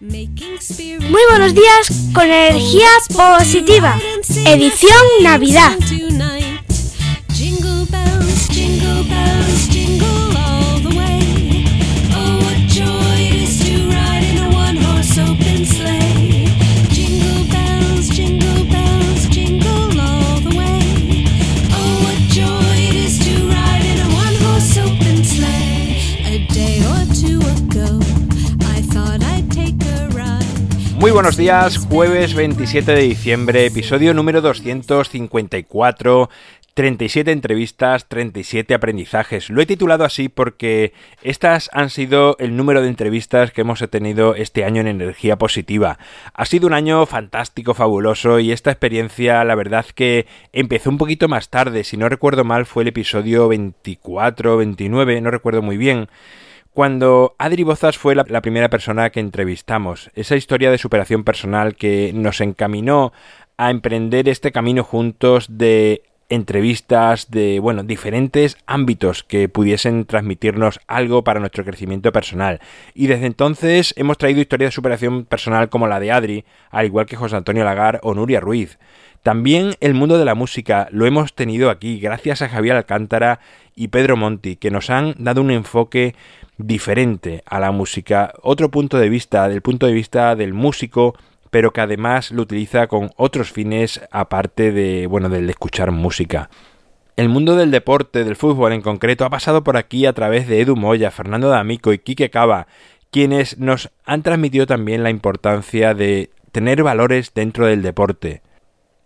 Muy buenos días con energía positiva. Edición Navidad. Muy buenos días, jueves 27 de diciembre, episodio número 254, 37 entrevistas, 37 aprendizajes. Lo he titulado así porque estas han sido el número de entrevistas que hemos tenido este año en energía positiva. Ha sido un año fantástico, fabuloso y esta experiencia la verdad que empezó un poquito más tarde, si no recuerdo mal fue el episodio 24, 29, no recuerdo muy bien cuando Adri Bozas fue la, primera persona que entrevistamos. Esa historia de superación personal que nos encaminó a emprender este camino juntos de entrevistas de, bueno, diferentes ámbitos que pudiesen transmitirnos algo para nuestro crecimiento personal. Y desde entonces hemos traído historias de superación personal como la de Adri, al igual que José Antonio Lagar o Nuria Ruiz. También el mundo de la música lo hemos tenido aquí gracias a Javier Alcántara y Pedro Monti, que nos han dado un enfoque diferente a la música, otro punto de vista, del punto de vista del músico, pero que además lo utiliza con otros fines aparte de, bueno, del de escuchar música. El mundo del deporte, del fútbol en concreto, ha pasado por aquí a través de Edu Moya, Fernando D'Amico y Quique Cava, quienes nos han transmitido también la importancia de tener valores dentro del deporte.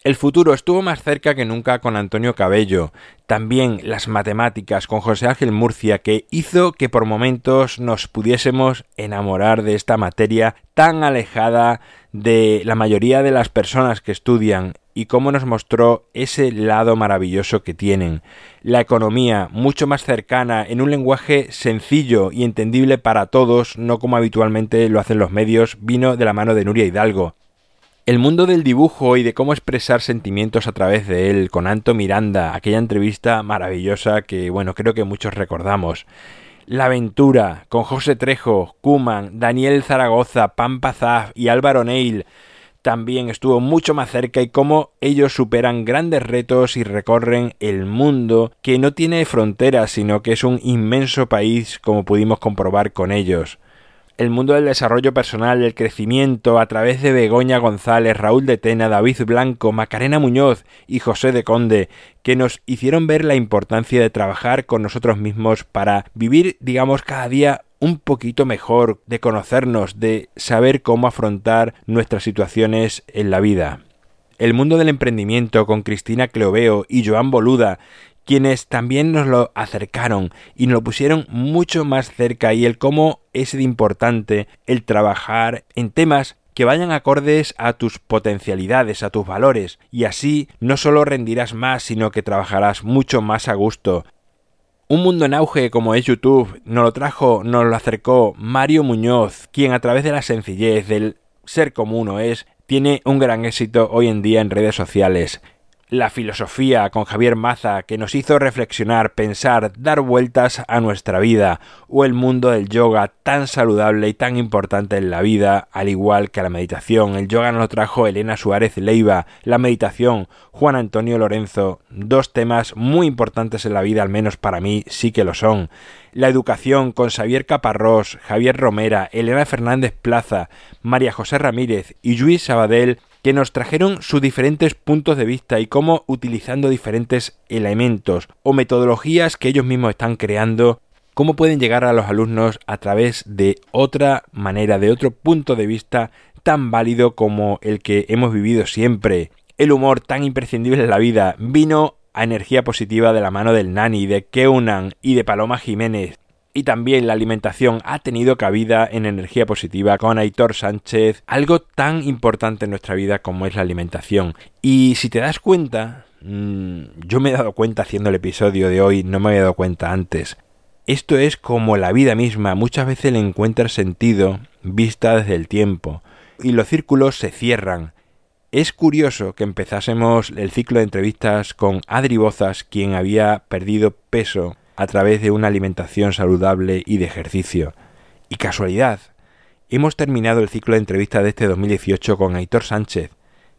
El futuro estuvo más cerca que nunca con Antonio Cabello, también las matemáticas con José Ángel Murcia, que hizo que por momentos nos pudiésemos enamorar de esta materia tan alejada de la mayoría de las personas que estudian y cómo nos mostró ese lado maravilloso que tienen. La economía, mucho más cercana, en un lenguaje sencillo y entendible para todos, no como habitualmente lo hacen los medios, vino de la mano de Nuria Hidalgo. El mundo del dibujo y de cómo expresar sentimientos a través de él, con Anto Miranda, aquella entrevista maravillosa que, bueno, creo que muchos recordamos. La aventura, con José Trejo, Kuman, Daniel Zaragoza, Pampa Zaf y Álvaro Neil, también estuvo mucho más cerca y cómo ellos superan grandes retos y recorren el mundo que no tiene fronteras, sino que es un inmenso país como pudimos comprobar con ellos el mundo del desarrollo personal, el crecimiento, a través de Begoña González, Raúl de Tena, David Blanco, Macarena Muñoz y José de Conde, que nos hicieron ver la importancia de trabajar con nosotros mismos para vivir, digamos, cada día un poquito mejor, de conocernos, de saber cómo afrontar nuestras situaciones en la vida. El mundo del emprendimiento con Cristina Cleoveo y Joan Boluda, quienes también nos lo acercaron y nos lo pusieron mucho más cerca y el cómo es de importante el trabajar en temas que vayan acordes a tus potencialidades, a tus valores, y así no solo rendirás más, sino que trabajarás mucho más a gusto. Un mundo en auge como es YouTube nos lo trajo, nos lo acercó Mario Muñoz, quien a través de la sencillez, del ser común o es, tiene un gran éxito hoy en día en redes sociales la filosofía con Javier Maza que nos hizo reflexionar, pensar, dar vueltas a nuestra vida, o el mundo del yoga tan saludable y tan importante en la vida, al igual que la meditación. El yoga nos lo trajo Elena Suárez Leiva, la meditación Juan Antonio Lorenzo, dos temas muy importantes en la vida, al menos para mí sí que lo son. La educación con Xavier Caparrós, Javier Romera, Elena Fernández Plaza, María José Ramírez y Luis Sabadell que nos trajeron sus diferentes puntos de vista y cómo utilizando diferentes elementos o metodologías que ellos mismos están creando, cómo pueden llegar a los alumnos a través de otra manera, de otro punto de vista tan válido como el que hemos vivido siempre. El humor tan imprescindible en la vida vino a energía positiva de la mano del Nani, de Keunan y de Paloma Jiménez, y también la alimentación ha tenido cabida en energía positiva con Aitor Sánchez, algo tan importante en nuestra vida como es la alimentación. Y si te das cuenta, mm, yo me he dado cuenta haciendo el episodio de hoy, no me había dado cuenta antes. Esto es como la vida misma, muchas veces le encuentra sentido vista desde el tiempo, y los círculos se cierran. Es curioso que empezásemos el ciclo de entrevistas con Adri Bozas, quien había perdido peso a través de una alimentación saludable y de ejercicio. Y casualidad, hemos terminado el ciclo de entrevistas de este 2018 con Aitor Sánchez,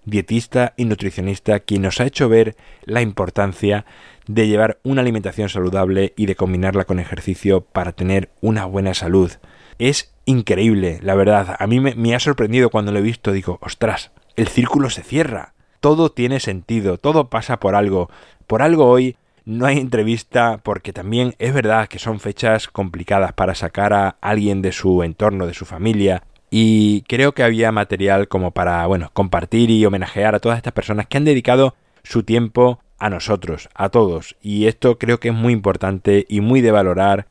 dietista y nutricionista, quien nos ha hecho ver la importancia de llevar una alimentación saludable y de combinarla con ejercicio para tener una buena salud. Es increíble, la verdad. A mí me, ha sorprendido cuando lo he visto. Digo, ostras, el círculo se cierra. Todo tiene sentido, todo pasa por algo. Por algo hoy no hay entrevista porque también es verdad que son fechas complicadas para sacar a alguien de su entorno, de su familia. Y creo que había material como para, bueno, compartir y homenajear a todas estas personas que han dedicado su tiempo a nosotros, a todos. Y esto creo que es muy importante y muy de valorar.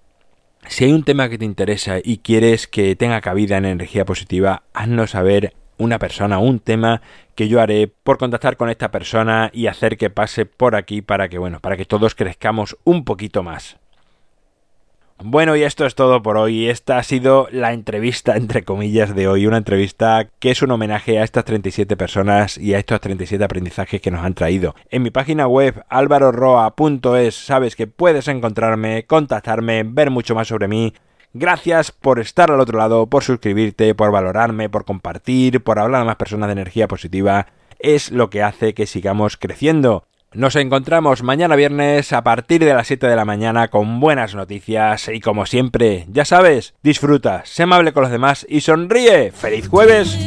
Si hay un tema que te interesa y quieres que tenga cabida en energía positiva, haznos saber una persona, un tema que yo haré por contactar con esta persona y hacer que pase por aquí para que, bueno, para que todos crezcamos un poquito más. Bueno, y esto es todo por hoy. Esta ha sido la entrevista, entre comillas, de hoy. Una entrevista que es un homenaje a estas 37 personas y a estos 37 aprendizajes que nos han traído. En mi página web, alvaroroa.es, sabes que puedes encontrarme, contactarme, ver mucho más sobre mí. Gracias por estar al otro lado, por suscribirte, por valorarme, por compartir, por hablar a más personas de energía positiva. Es lo que hace que sigamos creciendo. Nos encontramos mañana viernes a partir de las 7 de la mañana con buenas noticias y como siempre, ya sabes, disfruta, sé amable con los demás y sonríe. ¡Feliz jueves!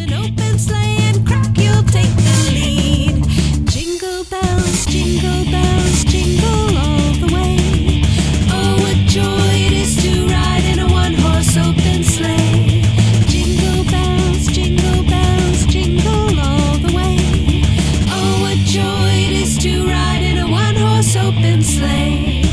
Open and.